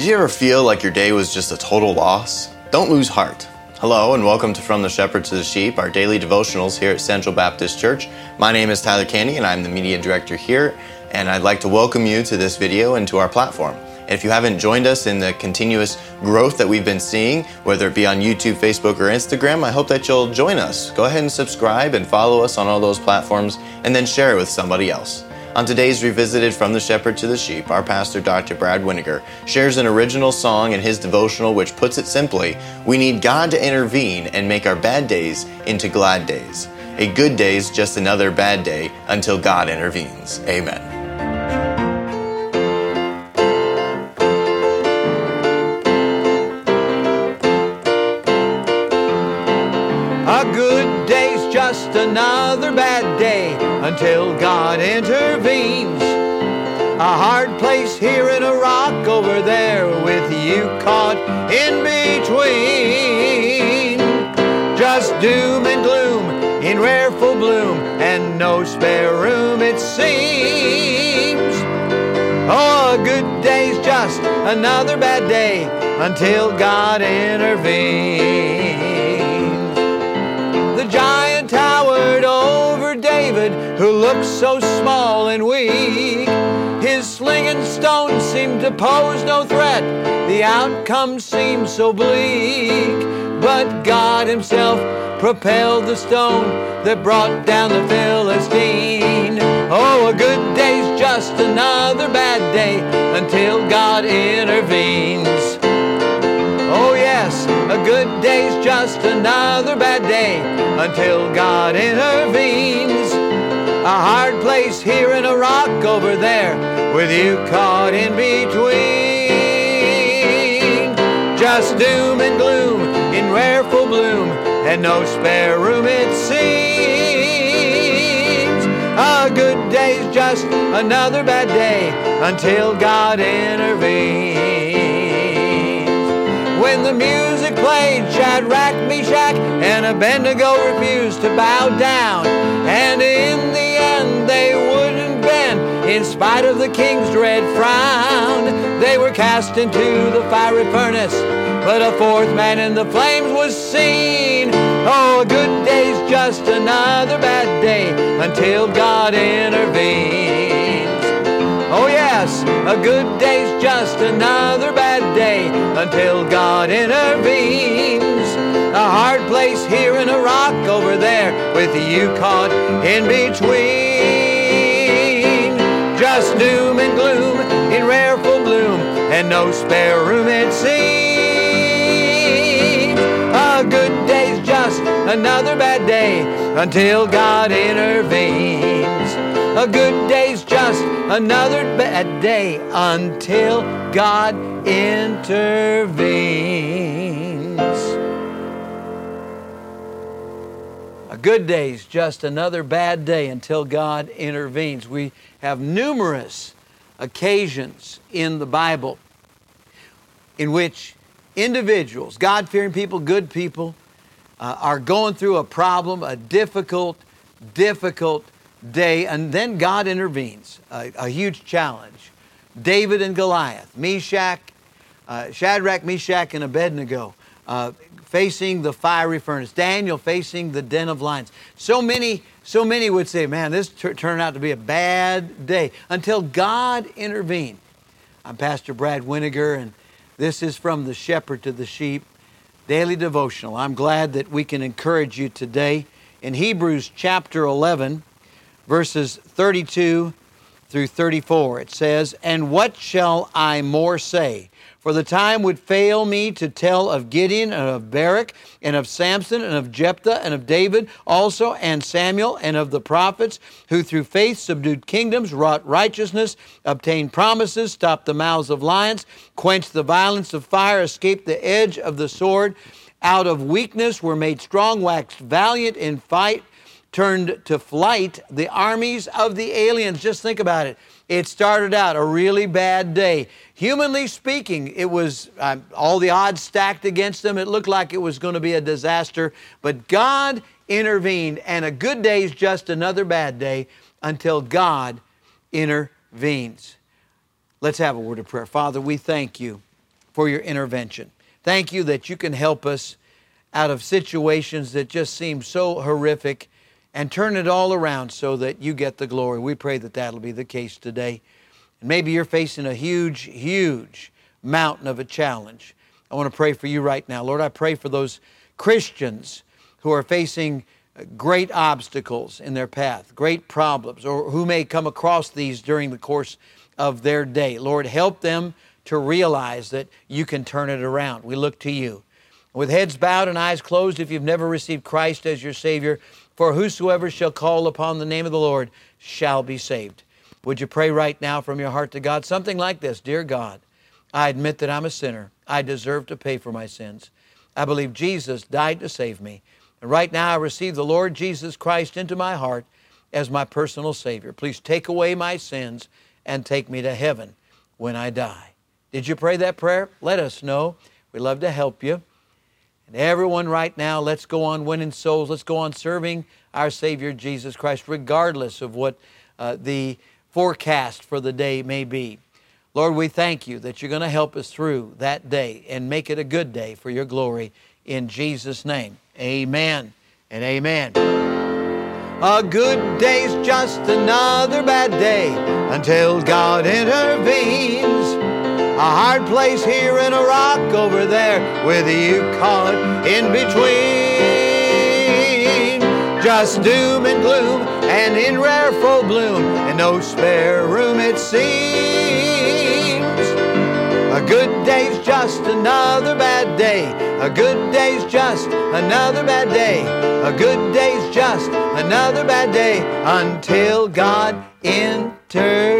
Did you ever feel like your day was just a total loss? Don't lose heart. Hello, and welcome to From the Shepherd to the Sheep, our daily devotionals here at Central Baptist Church. My name is Tyler Candy, and I'm the media director here, and I'd like to welcome you to this video and to our platform. If you haven't joined us in the continuous growth that we've been seeing, whether it be on YouTube, Facebook, or Instagram, I hope that you'll join us. Go ahead and subscribe and follow us on all those platforms, and then share it with somebody else. On today's Revisited from the Shepherd to the Sheep, our pastor, Dr. Brad Weniger, shares an original song in his devotional which puts it simply We need God to intervene and make our bad days into glad days. A good day is just another bad day until God intervenes. Amen. Just another bad day until God intervenes. A hard place here and a rock over there with you caught in between. Just doom and gloom in rare full bloom and no spare room it seems. Oh, a good day's just another bad day until God intervenes. David, who looked so small and weak. His sling and stone seemed to pose no threat. The outcome seemed so bleak. But God Himself propelled the stone that brought down the Philistine. Oh, a good day's just another bad day until God intervenes. Oh, yes, a good day's just another bad day until God intervenes. Place here and a rock over there with you caught in between. Just doom and gloom in rare full bloom and no spare room it seems. A good day's just another bad day until God intervenes. When the music played, Shadrach, Meshach, and Abednego refused to bow down. And in the they wouldn't bend in spite of the king's dread frown. They were cast into the fiery furnace, but a fourth man in the flames was seen. Oh, a good day's just another bad day until God intervenes. A good day's just another bad day until God intervenes. A hard place here and a rock over there with you caught in between. Just doom and gloom in rare full bloom and no spare room it seems. A good day's just another bad day until God intervenes. A good day's just another bad day until God intervenes. A good day's just another bad day until God intervenes. We have numerous occasions in the Bible in which individuals, God fearing people, good people, uh, are going through a problem, a difficult, difficult day, and then God intervenes. A, a huge challenge. David and Goliath, Meshach, uh, Shadrach, Meshach, and Abednego uh, facing the fiery furnace. Daniel facing the den of lions. So many, so many would say, "Man, this t- turned out to be a bad day." Until God intervened. I'm Pastor Brad Weniger, and this is from the Shepherd to the Sheep daily devotional. I'm glad that we can encourage you today in Hebrews chapter 11 verses 32 through 34. It says, And what shall I more say? For the time would fail me to tell of Gideon and of Barak and of Samson and of Jephthah and of David also and Samuel and of the prophets who through faith subdued kingdoms, wrought righteousness, obtained promises, stopped the mouths of lions, quenched the violence of fire, escaped the edge of the sword, out of weakness were made strong, waxed valiant in fight turned to flight the armies of the aliens. Just think about it. It started out a really bad day. Humanly speaking, it was uh, all the odds stacked against them. It looked like it was going to be a disaster. But God intervened, and a good day is just another bad day until God intervenes. Let's have a word of prayer. Father, we thank you for your intervention. Thank you that you can help us out of situations that just seem so horrific and turn it all around so that you get the glory. We pray that that'll be the case today. And maybe you're facing a huge, huge mountain of a challenge. I want to pray for you right now. Lord, I pray for those Christians who are facing great obstacles in their path, great problems, or who may come across these during the course of their day. Lord, help them to realize that you can turn it around. We look to you. With heads bowed and eyes closed, if you've never received Christ as your Savior, for whosoever shall call upon the name of the Lord shall be saved. Would you pray right now from your heart to God? Something like this Dear God, I admit that I'm a sinner. I deserve to pay for my sins. I believe Jesus died to save me. And right now I receive the Lord Jesus Christ into my heart as my personal Savior. Please take away my sins and take me to heaven when I die. Did you pray that prayer? Let us know. We'd love to help you. And everyone, right now, let's go on winning souls. Let's go on serving our Savior Jesus Christ, regardless of what uh, the forecast for the day may be. Lord, we thank you that you're going to help us through that day and make it a good day for your glory. In Jesus' name, amen and amen. A good day's just another bad day until God intervenes. A hard place here and a rock over there with you call it in between. Just doom and gloom and in rare full bloom and no spare room it seems. A good day's just another bad day. A good day's just another bad day. A good day's just another bad day until God intervenes.